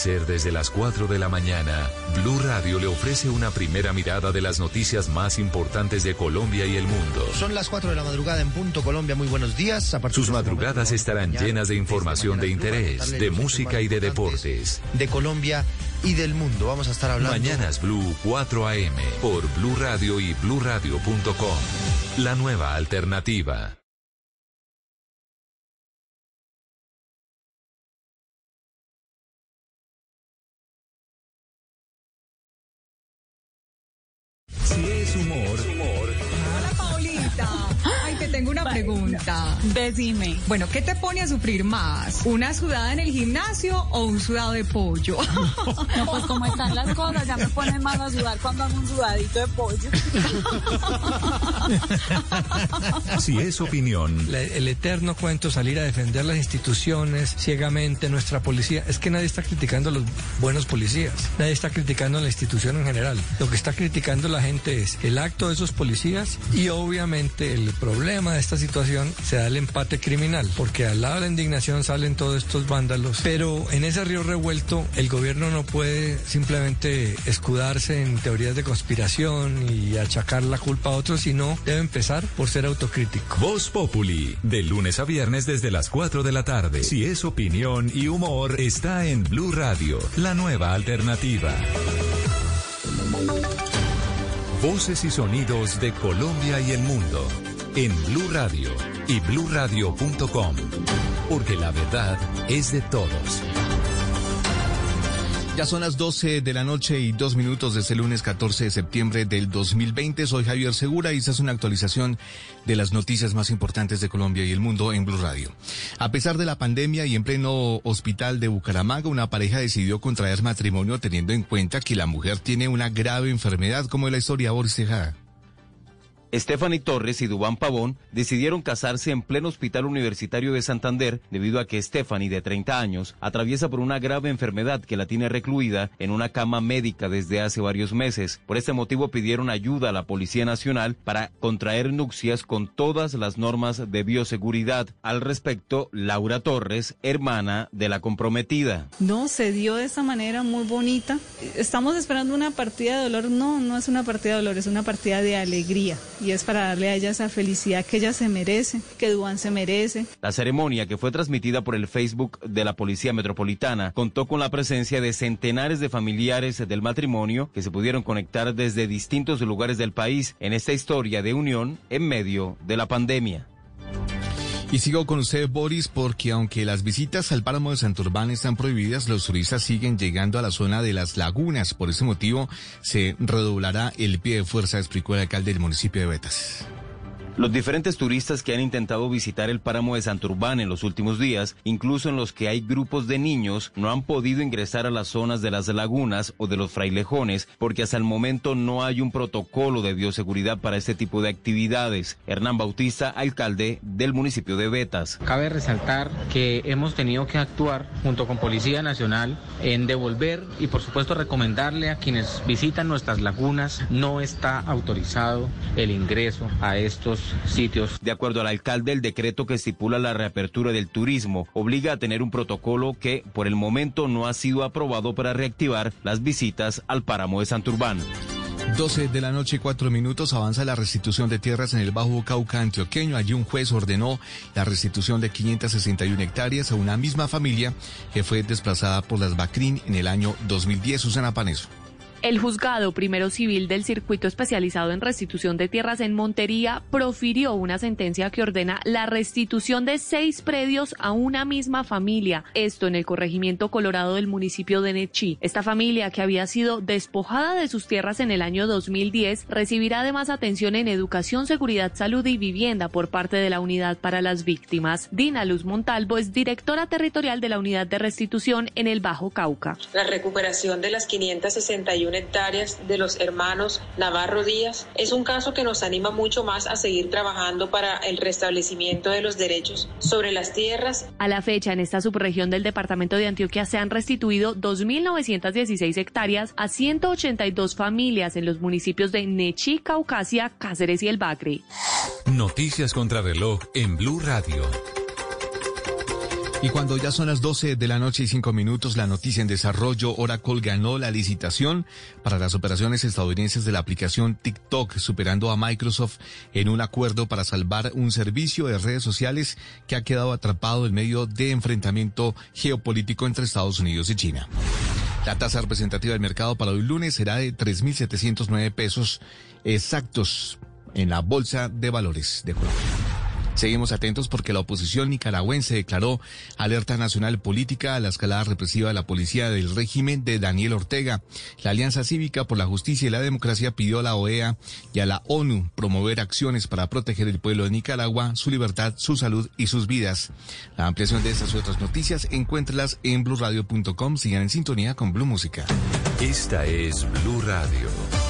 amanecer desde las 4 de la mañana, Blue Radio le ofrece una primera mirada de las noticias más importantes de Colombia y el mundo. Son las 4 de la madrugada en punto Colombia. Muy buenos días. A Sus madrugadas estarán llenas de información de interés, de música y de deportes. De Colombia y del mundo. Vamos a estar hablando. Mañanas Blue 4 AM por Blue Radio y bluradio.com. La nueva alternativa. Tengo una pregunta. Decime. Bueno, ¿qué te pone a sufrir más? ¿Una sudada en el gimnasio o un sudado de pollo? No, pues como están las cosas, ya me ponen más a sudar cuando hago un sudadito de pollo. Si es opinión, La- el eterno cuento, salir a defender las instituciones ciegamente, nuestra policía. Es que nadie está criticando a los buenos policías, nadie está criticando a la institución en general. Lo que está criticando la gente es el acto de esos policías y obviamente el problema de esta situación se da el empate criminal, porque al lado de la indignación salen todos estos vándalos. Pero en ese río revuelto, el gobierno no puede simplemente escudarse en teorías de conspiración y achacar la culpa a otros, sino debe empezar por ser autocrítico. Voz Populi, de lunes a viernes desde las 4 de la tarde. Si es opinión y humor, está en Blue Radio, la nueva alternativa. Voces y sonidos de Colombia y el mundo en Blue Radio y bluradio.com, porque la verdad es de todos. Ya son las 12 de la noche y dos minutos de este lunes 14 de septiembre del 2020. Soy Javier Segura y esta es una actualización de las noticias más importantes de Colombia y el mundo en Blue Radio. A pesar de la pandemia y en pleno hospital de Bucaramanga, una pareja decidió contraer matrimonio teniendo en cuenta que la mujer tiene una grave enfermedad, como la historia Boris. Stephanie Torres y Dubán Pavón decidieron casarse en pleno hospital universitario de Santander debido a que Stephanie, de 30 años, atraviesa por una grave enfermedad que la tiene recluida en una cama médica desde hace varios meses. Por este motivo pidieron ayuda a la Policía Nacional para contraer nupcias con todas las normas de bioseguridad. Al respecto, Laura Torres, hermana de la comprometida. No, se dio de esta manera muy bonita. Estamos esperando una partida de dolor. No, no es una partida de dolor, es una partida de alegría. Y es para darle a ella esa felicidad que ella se merece, que Duan se merece. La ceremonia, que fue transmitida por el Facebook de la Policía Metropolitana, contó con la presencia de centenares de familiares del matrimonio que se pudieron conectar desde distintos lugares del país en esta historia de unión en medio de la pandemia. Y sigo con usted, Boris, porque aunque las visitas al páramo de Santurbán están prohibidas, los turistas siguen llegando a la zona de las lagunas. Por ese motivo, se redoblará el pie de fuerza, explicó el alcalde del municipio de Betas. Los diferentes turistas que han intentado visitar el páramo de Santurbán en los últimos días, incluso en los que hay grupos de niños, no han podido ingresar a las zonas de las lagunas o de los frailejones porque hasta el momento no hay un protocolo de bioseguridad para este tipo de actividades. Hernán Bautista, alcalde del municipio de Betas. Cabe resaltar que hemos tenido que actuar junto con Policía Nacional en devolver y por supuesto recomendarle a quienes visitan nuestras lagunas no está autorizado el ingreso a estos sitios. De acuerdo al alcalde, el decreto que estipula la reapertura del turismo obliga a tener un protocolo que por el momento no ha sido aprobado para reactivar las visitas al páramo de Santurbán. 12 de la noche, cuatro minutos, avanza la restitución de tierras en el Bajo Cauca antioqueño. Allí un juez ordenó la restitución de 561 hectáreas a una misma familia que fue desplazada por las Bacrin en el año 2010. Susana Paneso. El juzgado primero civil del circuito especializado en restitución de tierras en Montería profirió una sentencia que ordena la restitución de seis predios a una misma familia, esto en el corregimiento colorado del municipio de Nechí. Esta familia, que había sido despojada de sus tierras en el año 2010, recibirá además atención en educación, seguridad, salud y vivienda por parte de la Unidad para las Víctimas. Dina Luz Montalvo es directora territorial de la Unidad de Restitución en el Bajo Cauca. La recuperación de las 561 141 hectáreas de los hermanos Navarro Díaz es un caso que nos anima mucho más a seguir trabajando para el restablecimiento de los derechos sobre las tierras. A la fecha, en esta subregión del departamento de Antioquia se han restituido 2.916 hectáreas a 182 familias en los municipios de Nechí, Caucasia, Cáceres y El Bacre. Noticias contra reloj en Blue Radio. Y cuando ya son las 12 de la noche y 5 minutos, la noticia en desarrollo, Oracle ganó la licitación para las operaciones estadounidenses de la aplicación TikTok, superando a Microsoft en un acuerdo para salvar un servicio de redes sociales que ha quedado atrapado en medio de enfrentamiento geopolítico entre Estados Unidos y China. La tasa representativa del mercado para hoy lunes será de 3.709 pesos exactos en la Bolsa de Valores de Colombia. Seguimos atentos porque la oposición nicaragüense declaró alerta nacional política a la escalada represiva de la policía del régimen de Daniel Ortega. La Alianza Cívica por la Justicia y la Democracia pidió a la OEA y a la ONU promover acciones para proteger el pueblo de Nicaragua, su libertad, su salud y sus vidas. La ampliación de estas y otras noticias encuéntralas en blurradio.com. Sigan en sintonía con Blue Música. Esta es Blue Radio.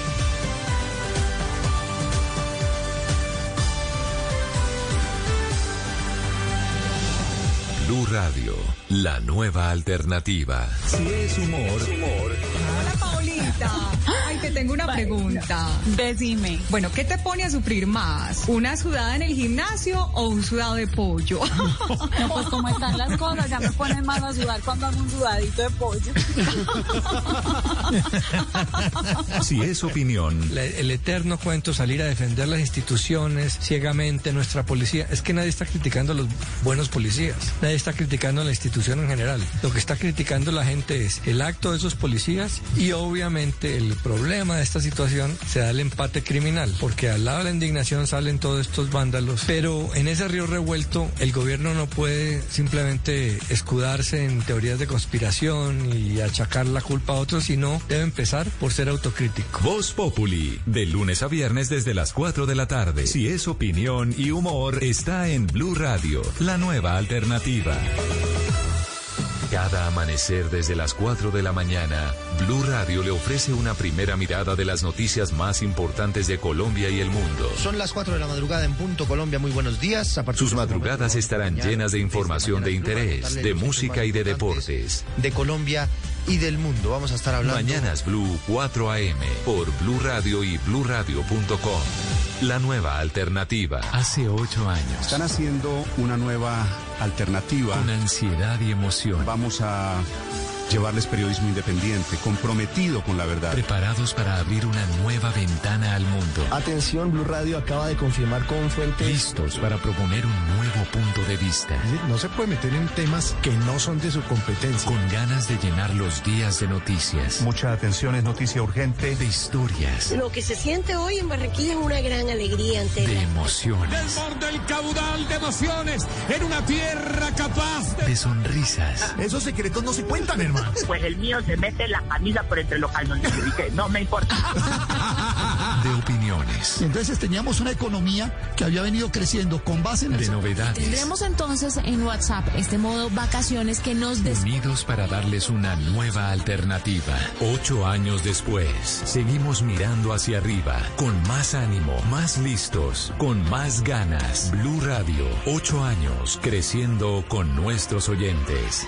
Radio, la nueva alternativa. Si es humor, humor. Hola, Paulita. Te tengo una pregunta. Decime. Bueno, ¿qué te pone a sufrir más? ¿Una sudada en el gimnasio o un sudado de pollo? No, pues como están las cosas, ya me ponen más a sudar cuando hago un sudadito de pollo. Si es opinión, La- el eterno cuento, salir a defender las instituciones ciegamente, nuestra policía. Es que nadie está criticando a los buenos policías. Nadie está criticando a la institución en general. Lo que está criticando la gente es el acto de esos policías y obviamente el problema de esta situación se da el empate criminal. Porque al lado de la indignación salen todos estos vándalos. Pero en ese río revuelto el gobierno no puede simplemente escudarse en teorías de conspiración y achacar la culpa a otros, sino debe empezar por ser autocrítico. Voz Populi, de lunes a viernes desde las 4 de la tarde. Si es opinión y humor, está en Blue Radio, la nueva alternativa. Cada amanecer desde las 4 de la mañana, Blue Radio le ofrece una primera mirada de las noticias más importantes de Colombia y el mundo. Son las 4 de la madrugada en punto Colombia. Muy buenos días. A partir Sus de este madrugadas momento, estarán mañana, llenas de desde información de interés, de música y de deportes. De Colombia y del mundo. Vamos a estar hablando. Mañanas Blue 4 AM por Blue Radio y bluradio.com. La nueva alternativa. Hace ocho años. Están haciendo una nueva alternativa. Con ansiedad y emoción. Vamos a llevarles periodismo independiente, comprometido con la verdad. Preparados para abrir una nueva ventana al mundo. Atención, Blue Radio acaba de confirmar con fuentes. Listos para proponer un nuevo punto de vista. No se puede meter en temas que no son de su competencia. Con ganas de llenar los días de noticias. Mucha atención, es noticia urgente. De historias. Lo que se siente hoy en Barranquilla es una gran alegría ante De emociones. del caudal de emociones en una tierra capaz de... De sonrisas. Esos secretos no se cuentan, hermano. Pues el mío se mete la camisa por entre los calzones y dice, no me importa. De opiniones. Entonces teníamos una economía que había venido creciendo con base en el... De novedades. Tendremos entonces en WhatsApp este modo vacaciones que nos des... Unidos para darles una nueva alternativa. Ocho años después, seguimos mirando hacia arriba, con más ánimo, más listos, con más ganas. Blue Radio, ocho años, creciendo con nuestros oyentes.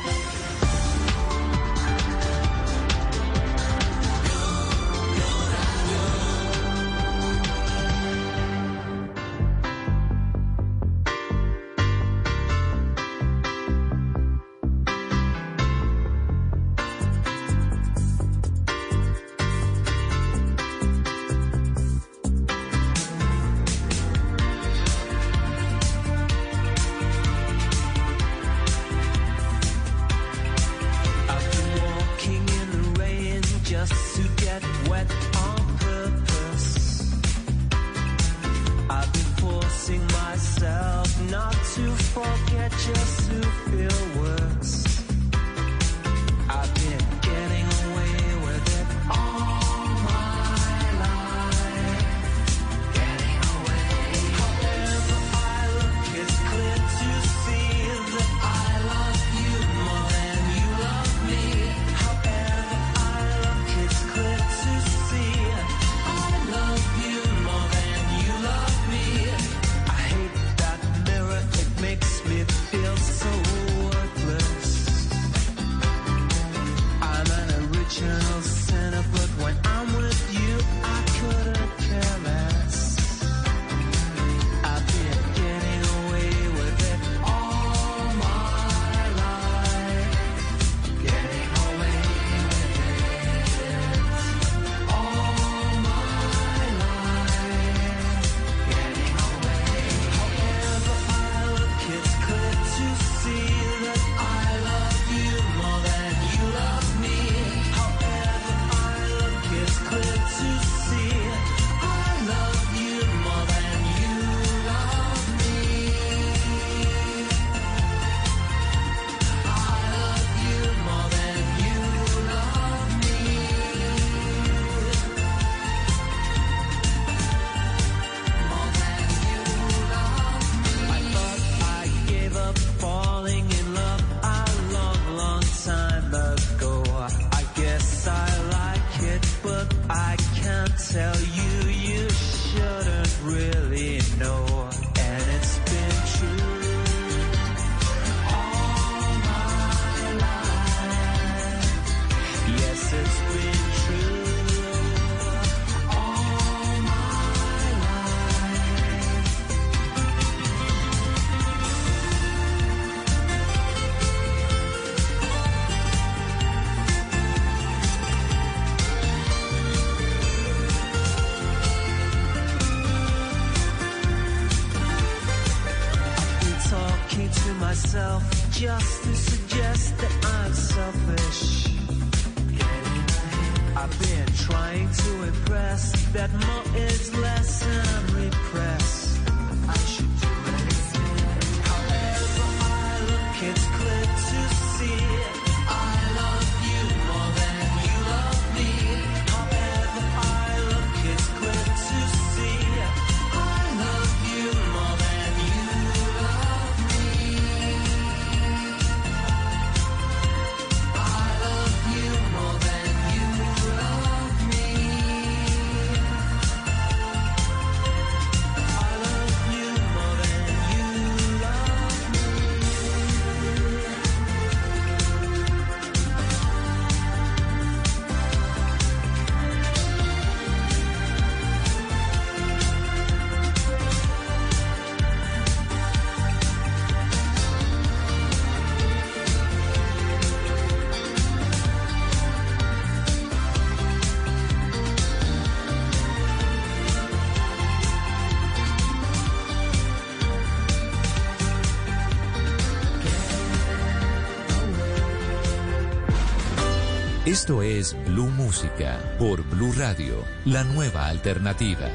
Esto es Blue Música por Blue Radio, la nueva alternativa.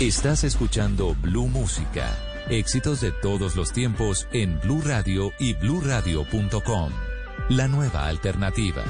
Estás escuchando Blue Música. Éxitos de todos los tiempos en Blue Radio y bluradio.com. La nueva alternativa.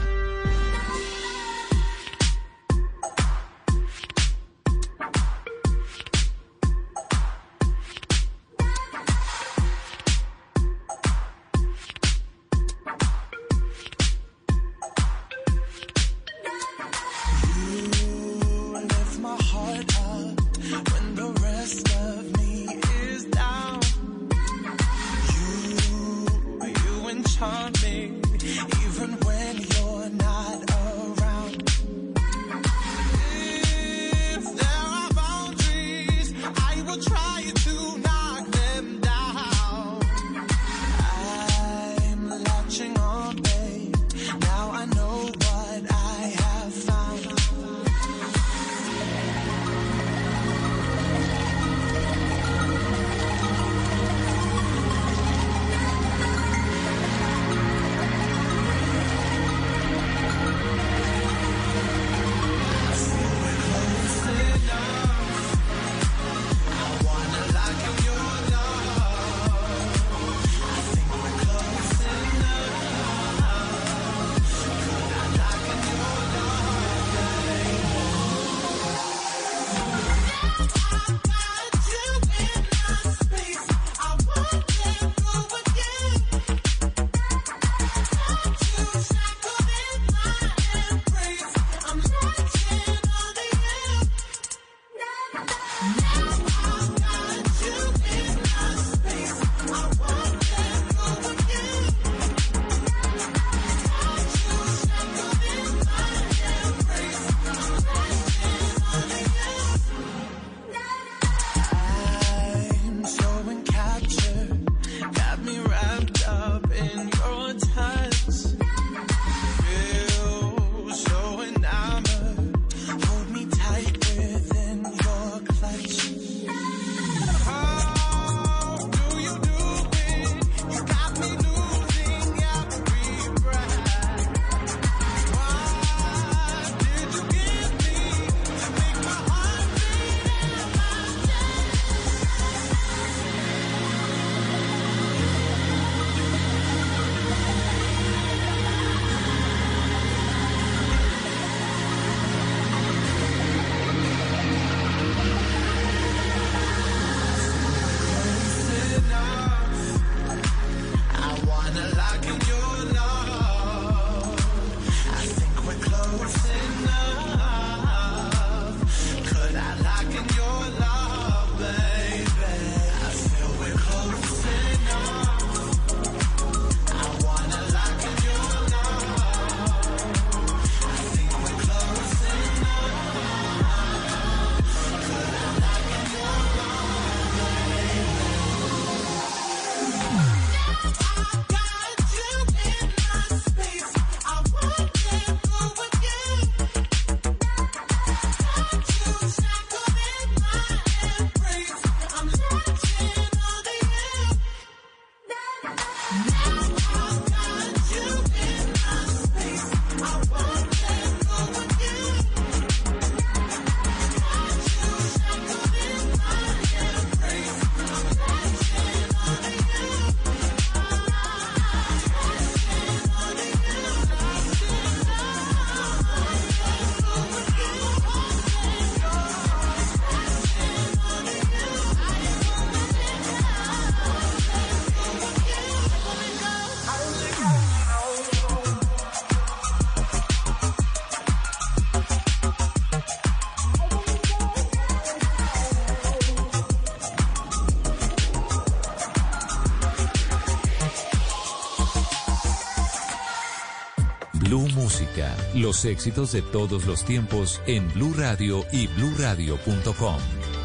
música, los éxitos de todos los tiempos en Blue Radio y BlueRadio.com.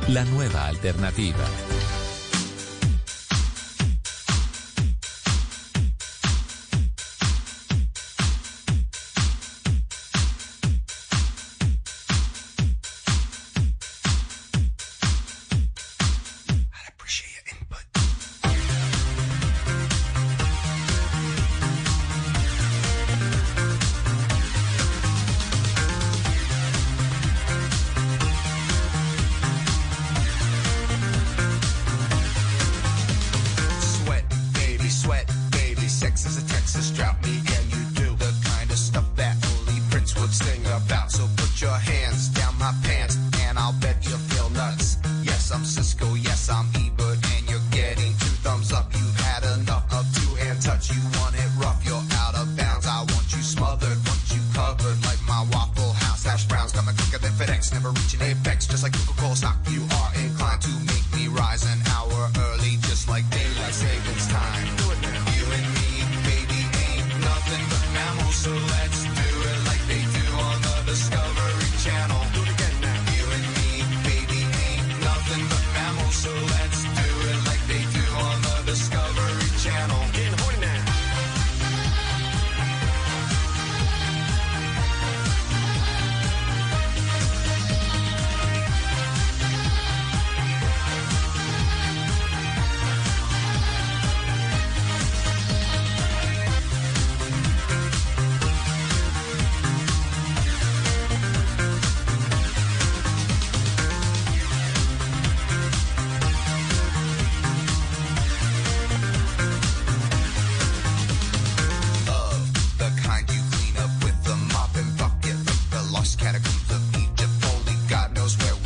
La nueva alternativa. catacombs of Egypt. Only God knows where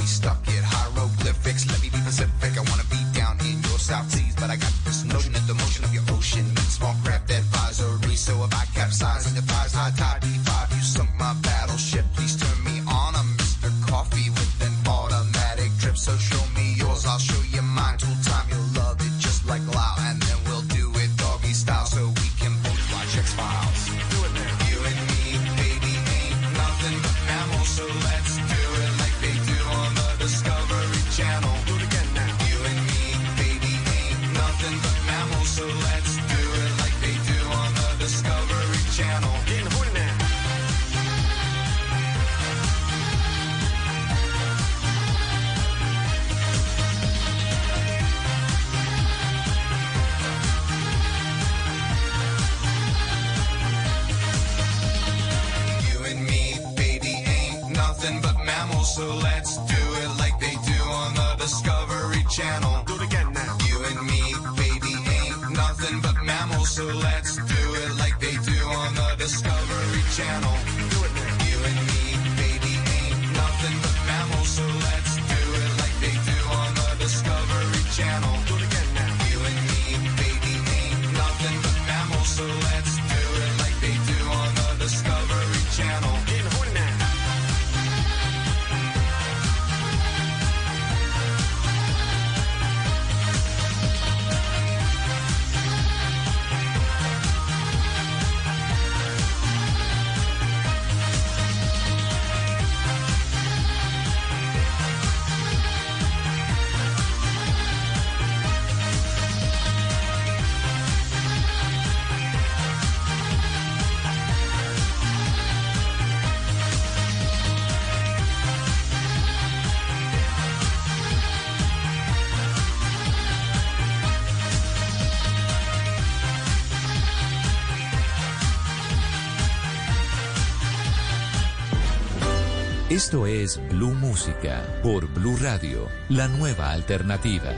Esto es Blue Música por Blue Radio, la nueva alternativa. I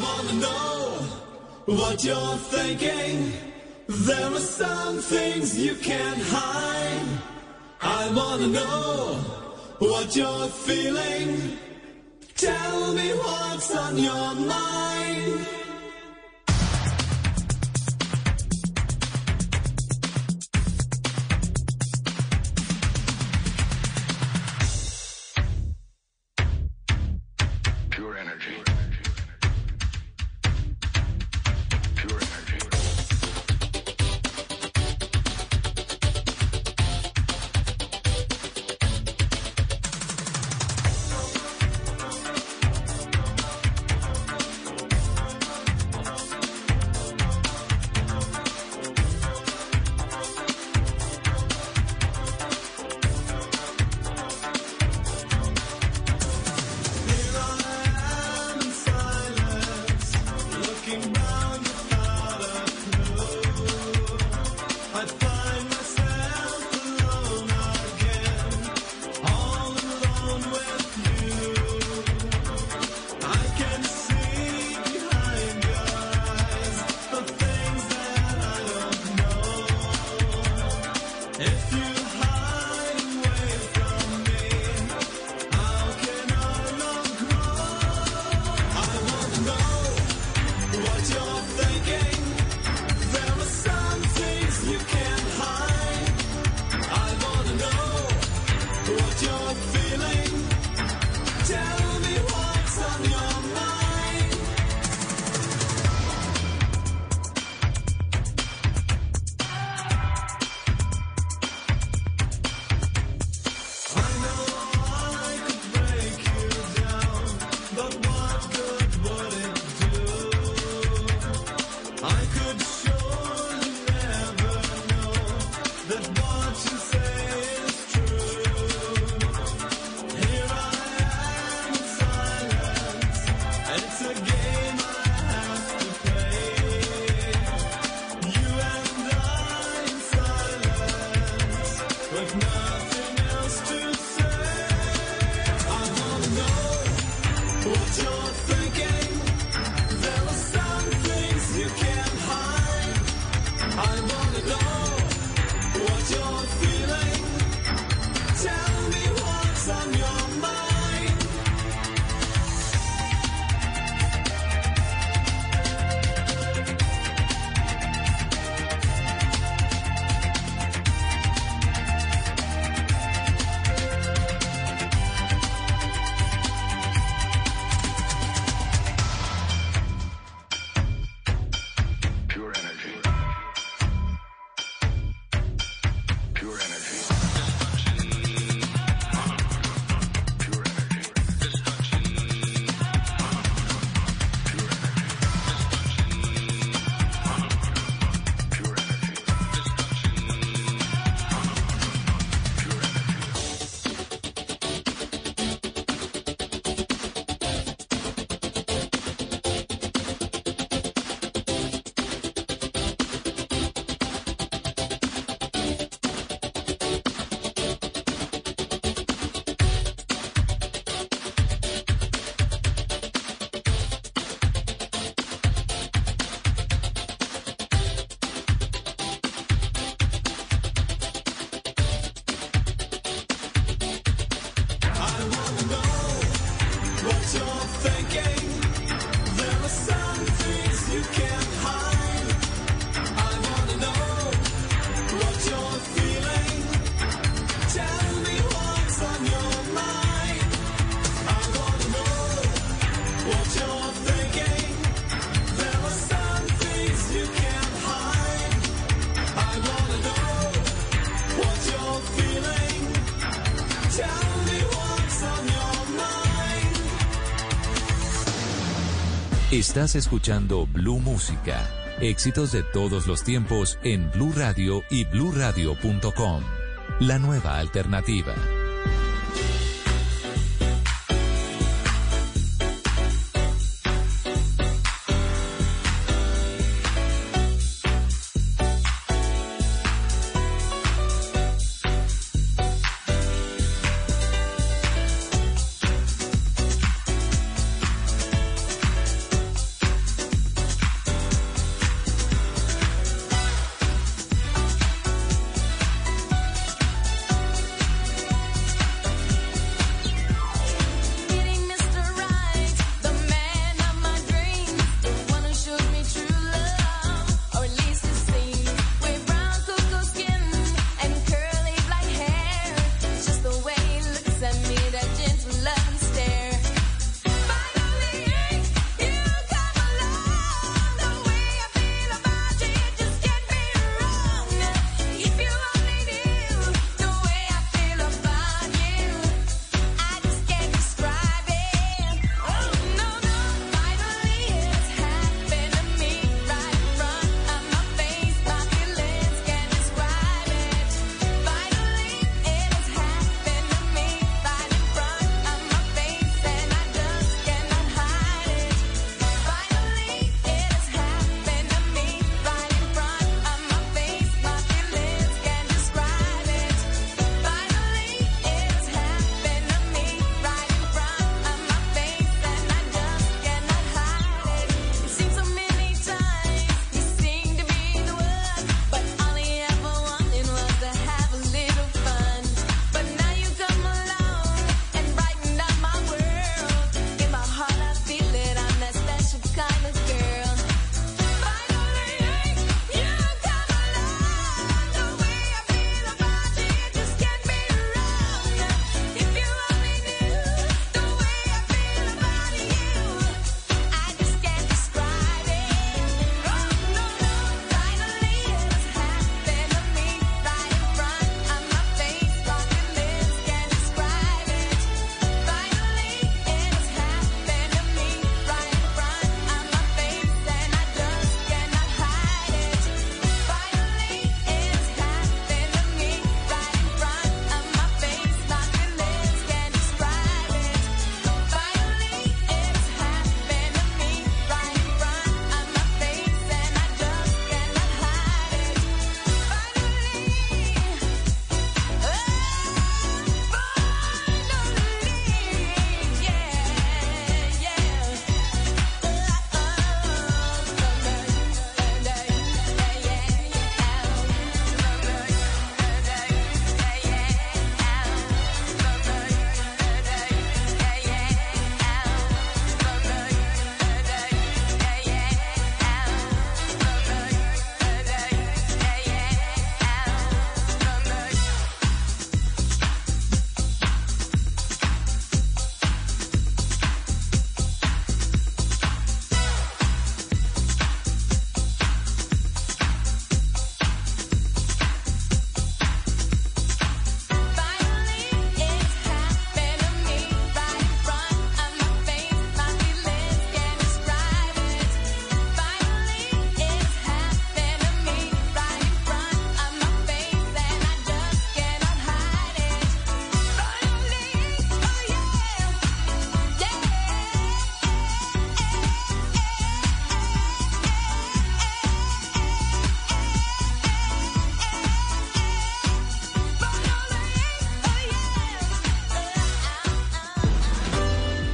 wanna know what you're thinking. There are some things you can't hide. I wanna know what you're feeling. Tell me what's on your mind. Estás escuchando Blue Música. Éxitos de todos los tiempos en Blue Radio y bluradio.com. La nueva alternativa.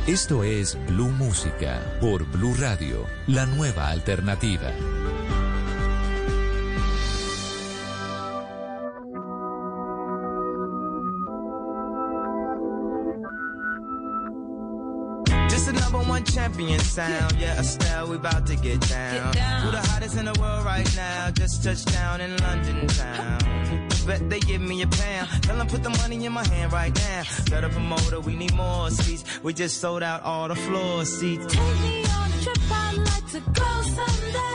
Esto es Blue Música por Blue Radio, la nueva alternativa. Champion sound. Yeah, Estelle, we about to get down. Who the hottest in the world right now? Just touched down in London town. Bet they give me a pound. Tell them put the money in my hand right now. Got a promoter, we need more seats. We just sold out all the floor seats. Take me on a trip, I'd like to go someday.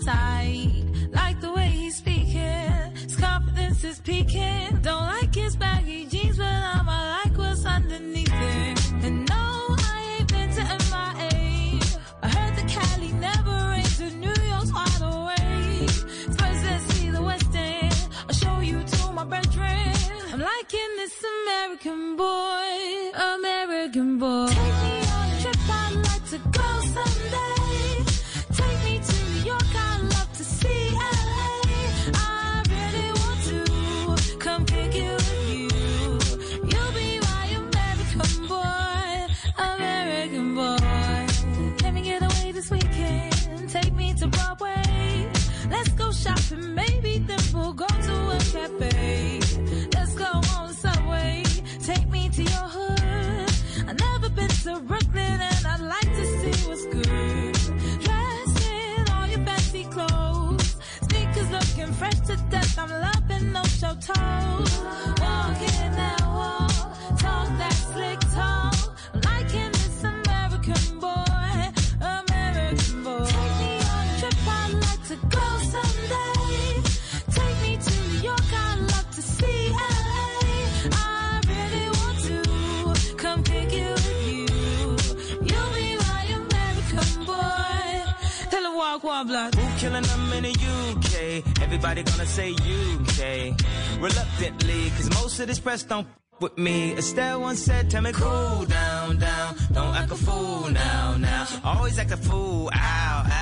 My. Like the way he's speaking, his confidence is peaking. Don't like his baggy jeans, but I'ma like what's underneath it. And no, I ain't been to MIA. I heard that Cali never rains and New York's wide awake. First, let's see the West End. I'll show you to my bedroom. I'm liking this American boy, American boy. Take me on a trip, I'd like to go someday. Killing them in the UK? Everybody gonna say UK. Reluctantly, cause most of this press don't with me. Estelle once said, tell me cool down, down. Don't act a fool now, now. Always act a fool, ow, ow.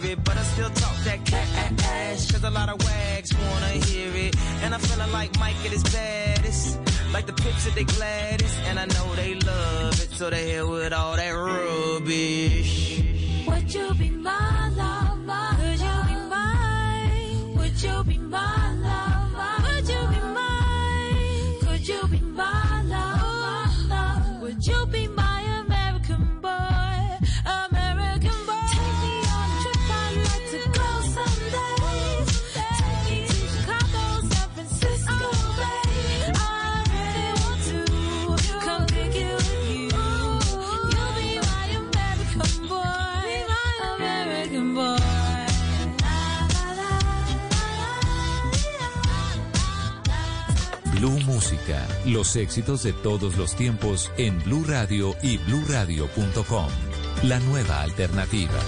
but I still talk that cat ass. Cause a lot of wags wanna hear it. And I'm feeling like Mike at his baddest. Like the at they gladdest. And I know they love it, so they here with all that rubbish. Would you be my Los éxitos de todos los tiempos en Blue Radio y bluradio.com. La nueva alternativa.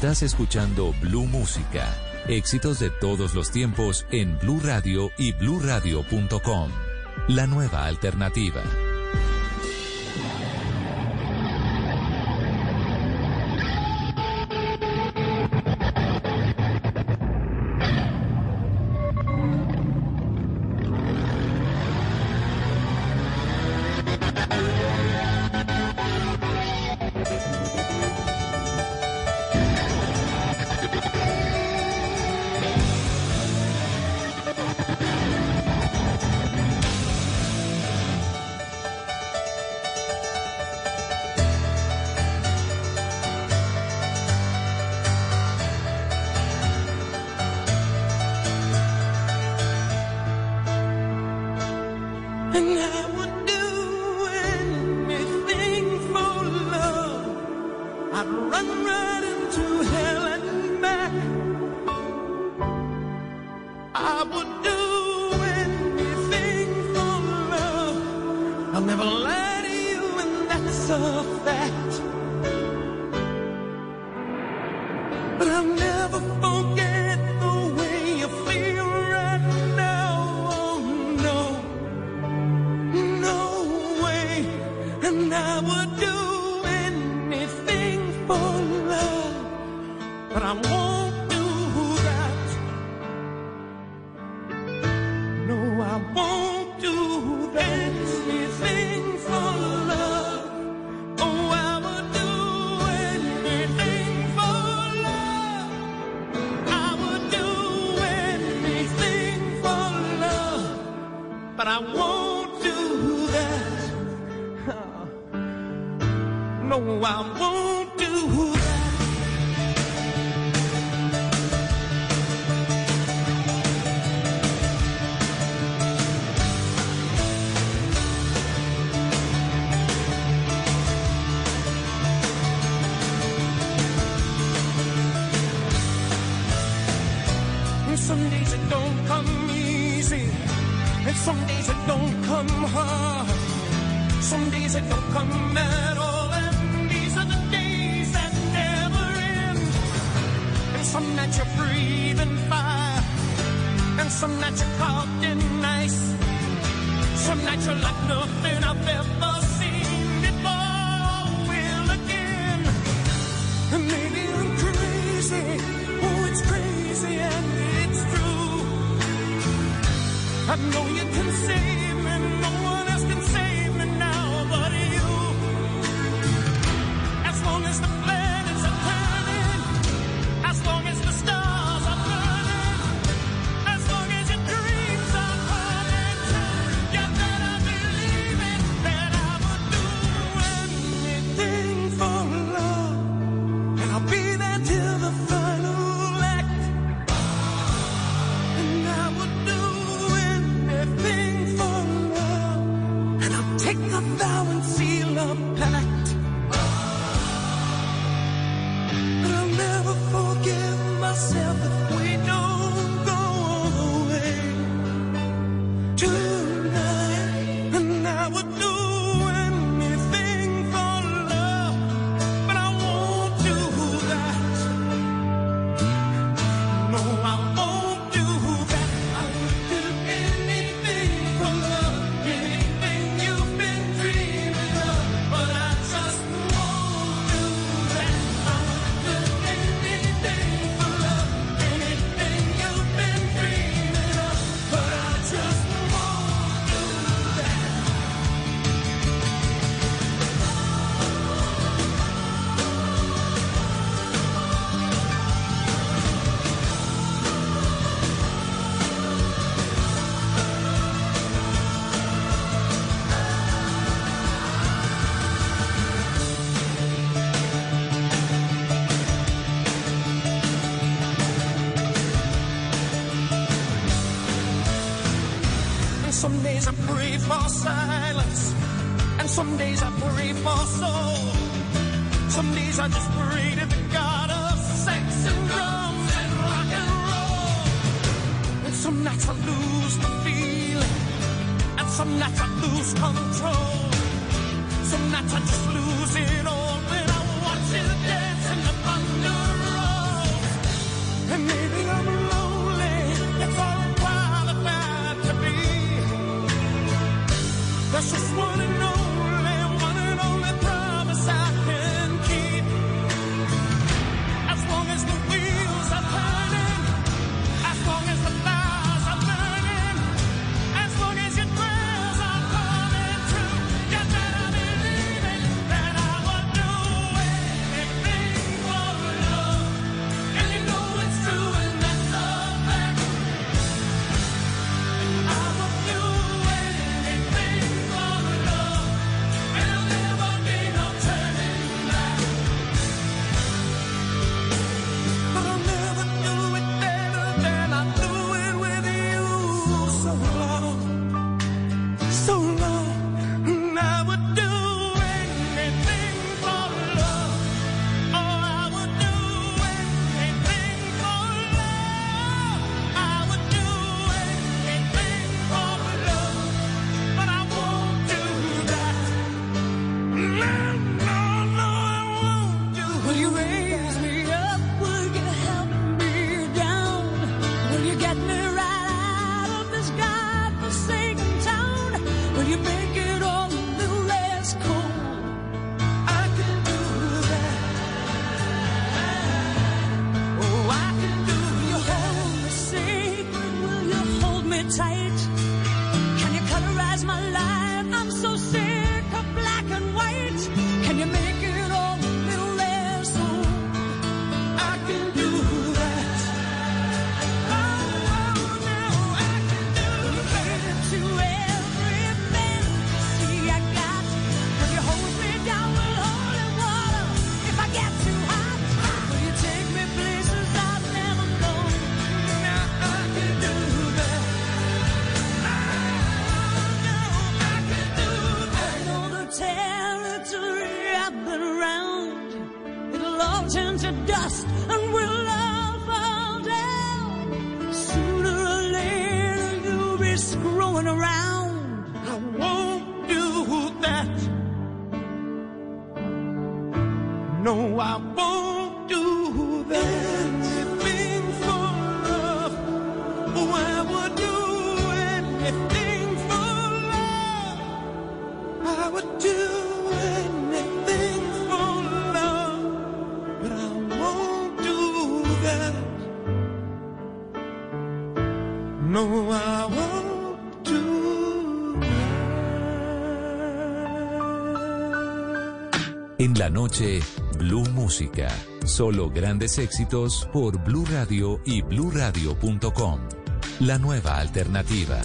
Estás escuchando Blue Música. Éxitos de todos los tiempos en Blue Radio y bluradio.com. La nueva alternativa. and now I know you can see. I just turn to dust and we'll all fall down. Sooner or later you'll be screwing around. I won't do that. No, I won't. noche, Blue Música. Solo grandes éxitos por Blue Radio y BlueRadio.com, La nueva alternativa.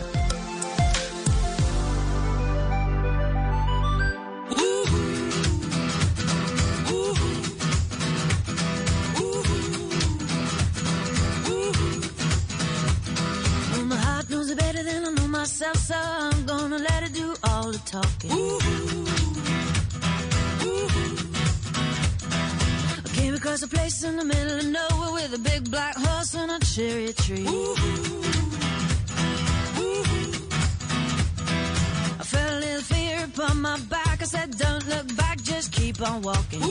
tree. I felt a little fear upon my back. I said, Don't look back, just keep on walking.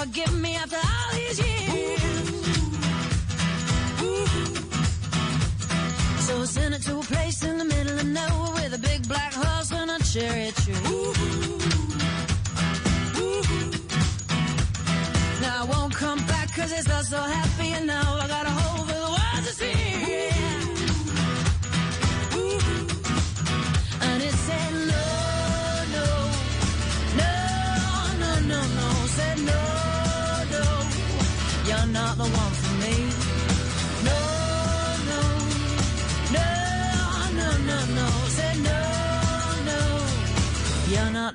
forgive me after all these years. Ooh. Ooh. So I sent it to a place in the middle of nowhere with a big black horse and a cherry tree. Ooh. Ooh. Now I won't come back cause it's not so happy and now I got a whole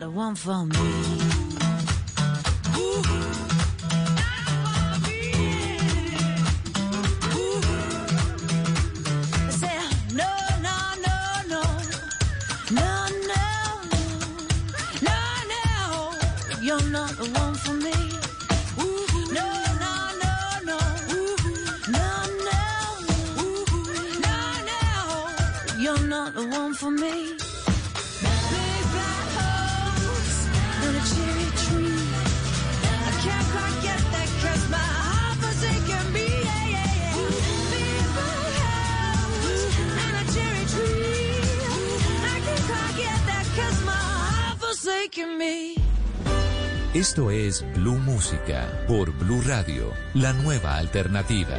the one for me. Ooh. Esto es Blue Música por Blue Radio, la nueva alternativa.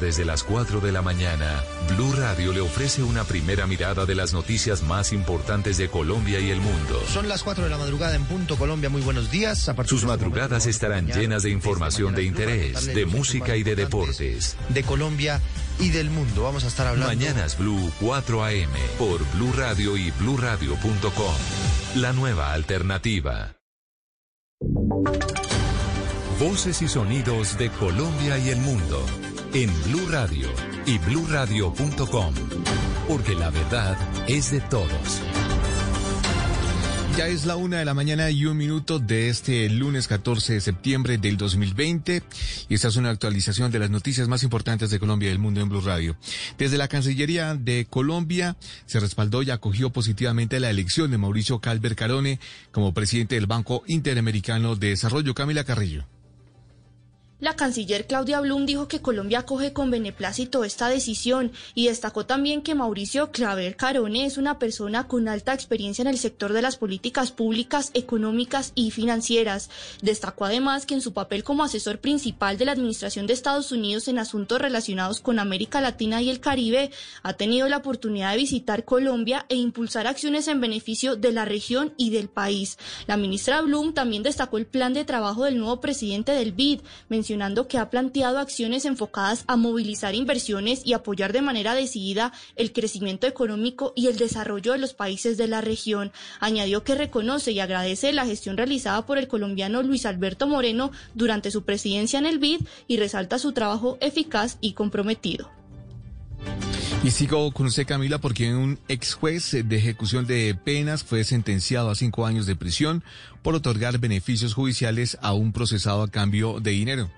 Desde las 4 de la mañana, Blue Radio le ofrece una primera mirada de las noticias más importantes de Colombia y el mundo. Son las 4 de la madrugada en punto Colombia. Muy buenos días. A partir Sus este madrugadas estarán mañana, llenas de información de interés, de música y de deportes. De Colombia y del mundo. Vamos a estar hablando. Mañanas Blue 4 AM por Blue Radio y bluradio.com. La nueva alternativa. Voces y sonidos de Colombia y el mundo en Blue Radio y bluradio.com. Porque la verdad es de todos. Ya es la una de la mañana y un minuto de este lunes 14 de septiembre del 2020 y esta es una actualización de las noticias más importantes de Colombia y del mundo en Blue Radio. Desde la Cancillería de Colombia se respaldó y acogió positivamente la elección de Mauricio Calver Carone como presidente del Banco Interamericano de Desarrollo. Camila Carrillo. La canciller Claudia Blum dijo que Colombia acoge con beneplácito esta decisión y destacó también que Mauricio Claver Carone es una persona con alta experiencia en el sector de las políticas públicas, económicas y financieras. Destacó además que en su papel como asesor principal de la Administración de Estados Unidos en asuntos relacionados con América Latina y el Caribe, ha tenido la oportunidad de visitar Colombia e impulsar acciones en beneficio de la región y del país. La ministra Blum también destacó el plan de trabajo del nuevo presidente del BID, mencionando que ha planteado acciones enfocadas a movilizar inversiones y apoyar de manera decidida el crecimiento económico y el desarrollo de los países de la región. Añadió que reconoce y agradece la gestión realizada por el colombiano Luis Alberto Moreno durante su presidencia en el BID y resalta su trabajo eficaz y comprometido. Y sigo con usted, Camila, porque un ex juez de ejecución de penas fue sentenciado a cinco años de prisión por otorgar beneficios judiciales a un procesado a cambio de dinero.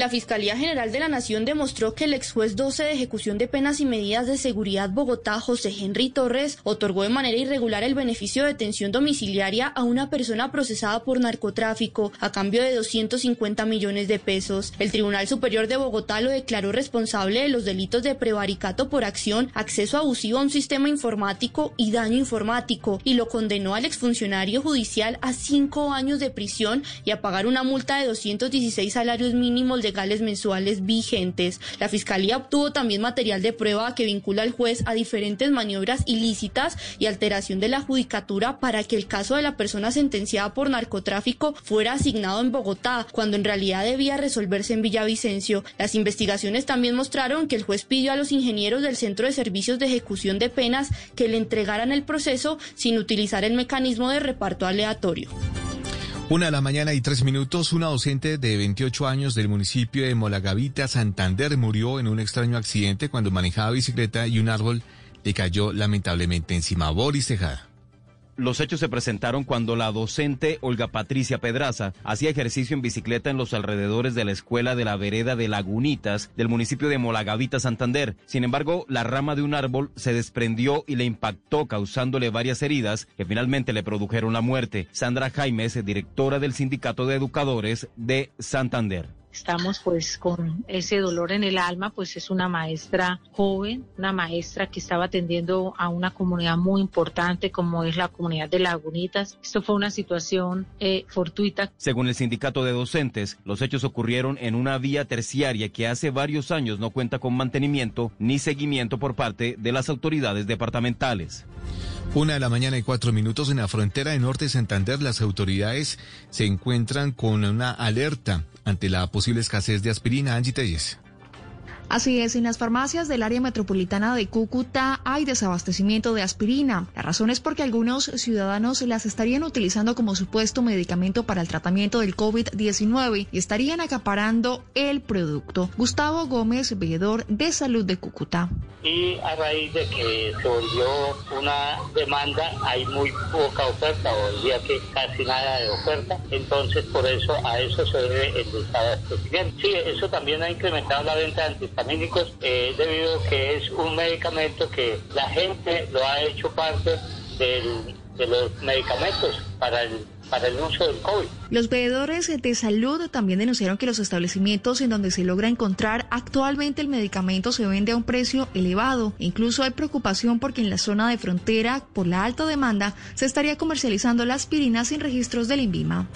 La Fiscalía General de la Nación demostró que el ex juez 12 de ejecución de penas y medidas de seguridad Bogotá, José Henry Torres, otorgó de manera irregular el beneficio de detención domiciliaria a una persona procesada por narcotráfico a cambio de 250 millones de pesos. El Tribunal Superior de Bogotá lo declaró responsable de los delitos de prevaricato por acción, acceso abusivo a un sistema informático y daño informático y lo condenó al exfuncionario judicial a cinco años de prisión y a pagar una multa de 216 salarios mínimos legales mensuales vigentes. La Fiscalía obtuvo también material de prueba que vincula al juez a diferentes maniobras ilícitas y alteración de la judicatura para que el caso de la persona sentenciada por narcotráfico fuera asignado en Bogotá, cuando en realidad debía resolverse en Villavicencio. Las investigaciones también mostraron que el juez pidió a los ingenieros del Centro de Servicios de Ejecución de Penas que le entregaran el proceso sin utilizar el mecanismo de reparto aleatorio. Una de la mañana y tres minutos, una docente de 28 años del municipio de Molagavita, Santander, murió en un extraño accidente cuando manejaba bicicleta y un árbol le cayó lamentablemente encima. Boris Tejada. Los hechos se presentaron cuando la docente Olga Patricia Pedraza hacía ejercicio en bicicleta en los alrededores de la escuela de la vereda de Lagunitas del municipio de Molagavita, Santander. Sin embargo, la rama de un árbol se desprendió y le impactó causándole varias heridas que finalmente le produjeron la muerte. Sandra Jaimes, directora del Sindicato de Educadores de Santander. Estamos pues con ese dolor en el alma, pues es una maestra joven, una maestra que estaba atendiendo a una comunidad muy importante como es la comunidad de Lagunitas. Esto fue una situación eh, fortuita. Según el sindicato de docentes, los hechos ocurrieron en una vía terciaria que hace varios años no cuenta con mantenimiento ni seguimiento por parte de las autoridades departamentales. Una de la mañana y cuatro minutos en la frontera de Norte de Santander, las autoridades se encuentran con una alerta ante la posible escasez de aspirina. Angie Telles. Así es, en las farmacias del área metropolitana de Cúcuta hay desabastecimiento de aspirina. La razón es porque algunos ciudadanos las estarían utilizando como supuesto medicamento para el tratamiento del COVID-19 y estarían acaparando el producto. Gustavo Gómez, veedor de salud de Cúcuta. Y a raíz de que se volvió una demanda, hay muy poca oferta, o diría que casi nada de oferta. Entonces, por eso a eso se debe el desabastecimiento. Sí, eso también ha incrementado la venta de antihistamínicos eh, debido a que es un medicamento que la gente lo ha hecho parte de los medicamentos para el, para el uso del COVID. Los veedores de salud también denunciaron que los establecimientos en donde se logra encontrar actualmente el medicamento se vende a un precio elevado. Incluso hay preocupación porque en la zona de frontera, por la alta demanda, se estaría comercializando la aspirina sin registros del INVIMA.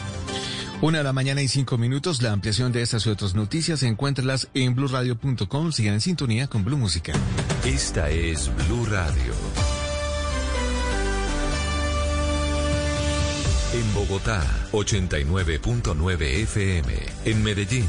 Una de la mañana y cinco minutos. La ampliación de estas y otras noticias encuéntralas en blueradio.com. Sigan en sintonía con Blue Música. Esta es Blue Radio. En Bogotá, 89.9 FM. En Medellín,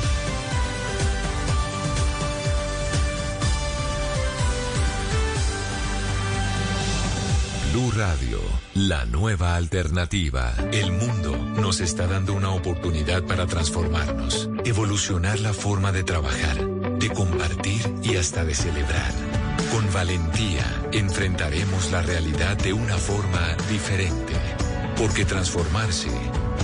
Blue Radio, la nueva alternativa. El mundo nos está dando una oportunidad para transformarnos, evolucionar la forma de trabajar, de compartir y hasta de celebrar. Con valentía enfrentaremos la realidad de una forma diferente, porque transformarse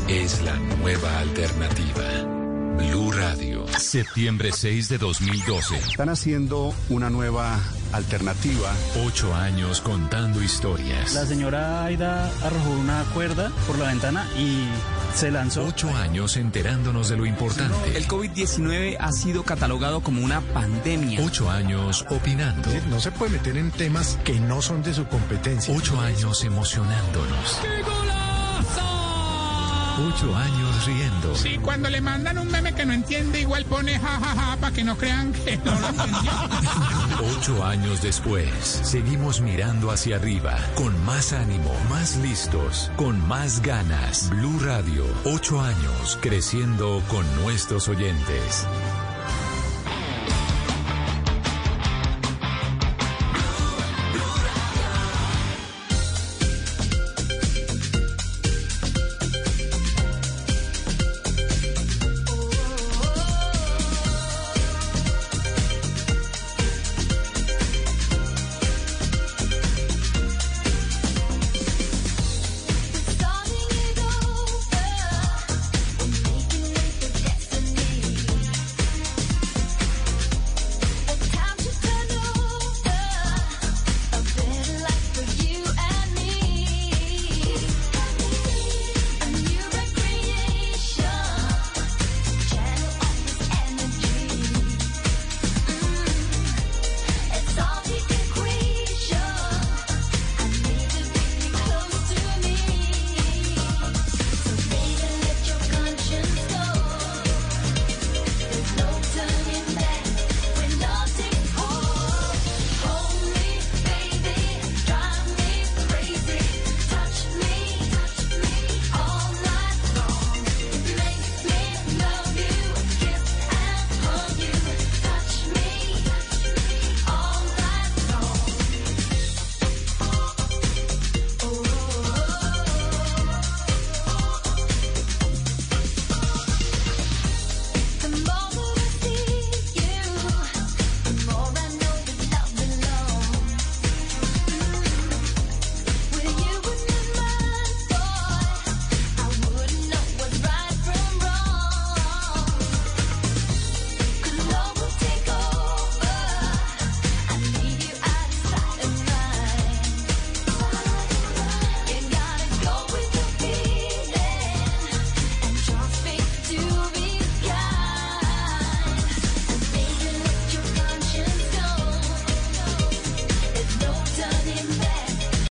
es la nueva alternativa. Blue Radio. Septiembre 6 de 2012. Están haciendo una nueva alternativa. Ocho años contando historias. La señora Aida arrojó una cuerda por la ventana y se lanzó. Ocho años enterándonos de lo importante. El COVID-19 ha sido catalogado como una pandemia. Ocho años opinando. No se puede meter en temas que no son de su competencia. Ocho años emocionándonos. ¡Qué! Ocho años riendo. Sí, cuando le mandan un meme que no entiende, igual pone jajaja para que no crean que no lo entendió. Ocho años después, seguimos mirando hacia arriba, con más ánimo, más listos, con más ganas. Blue Radio, ocho años, creciendo con nuestros oyentes.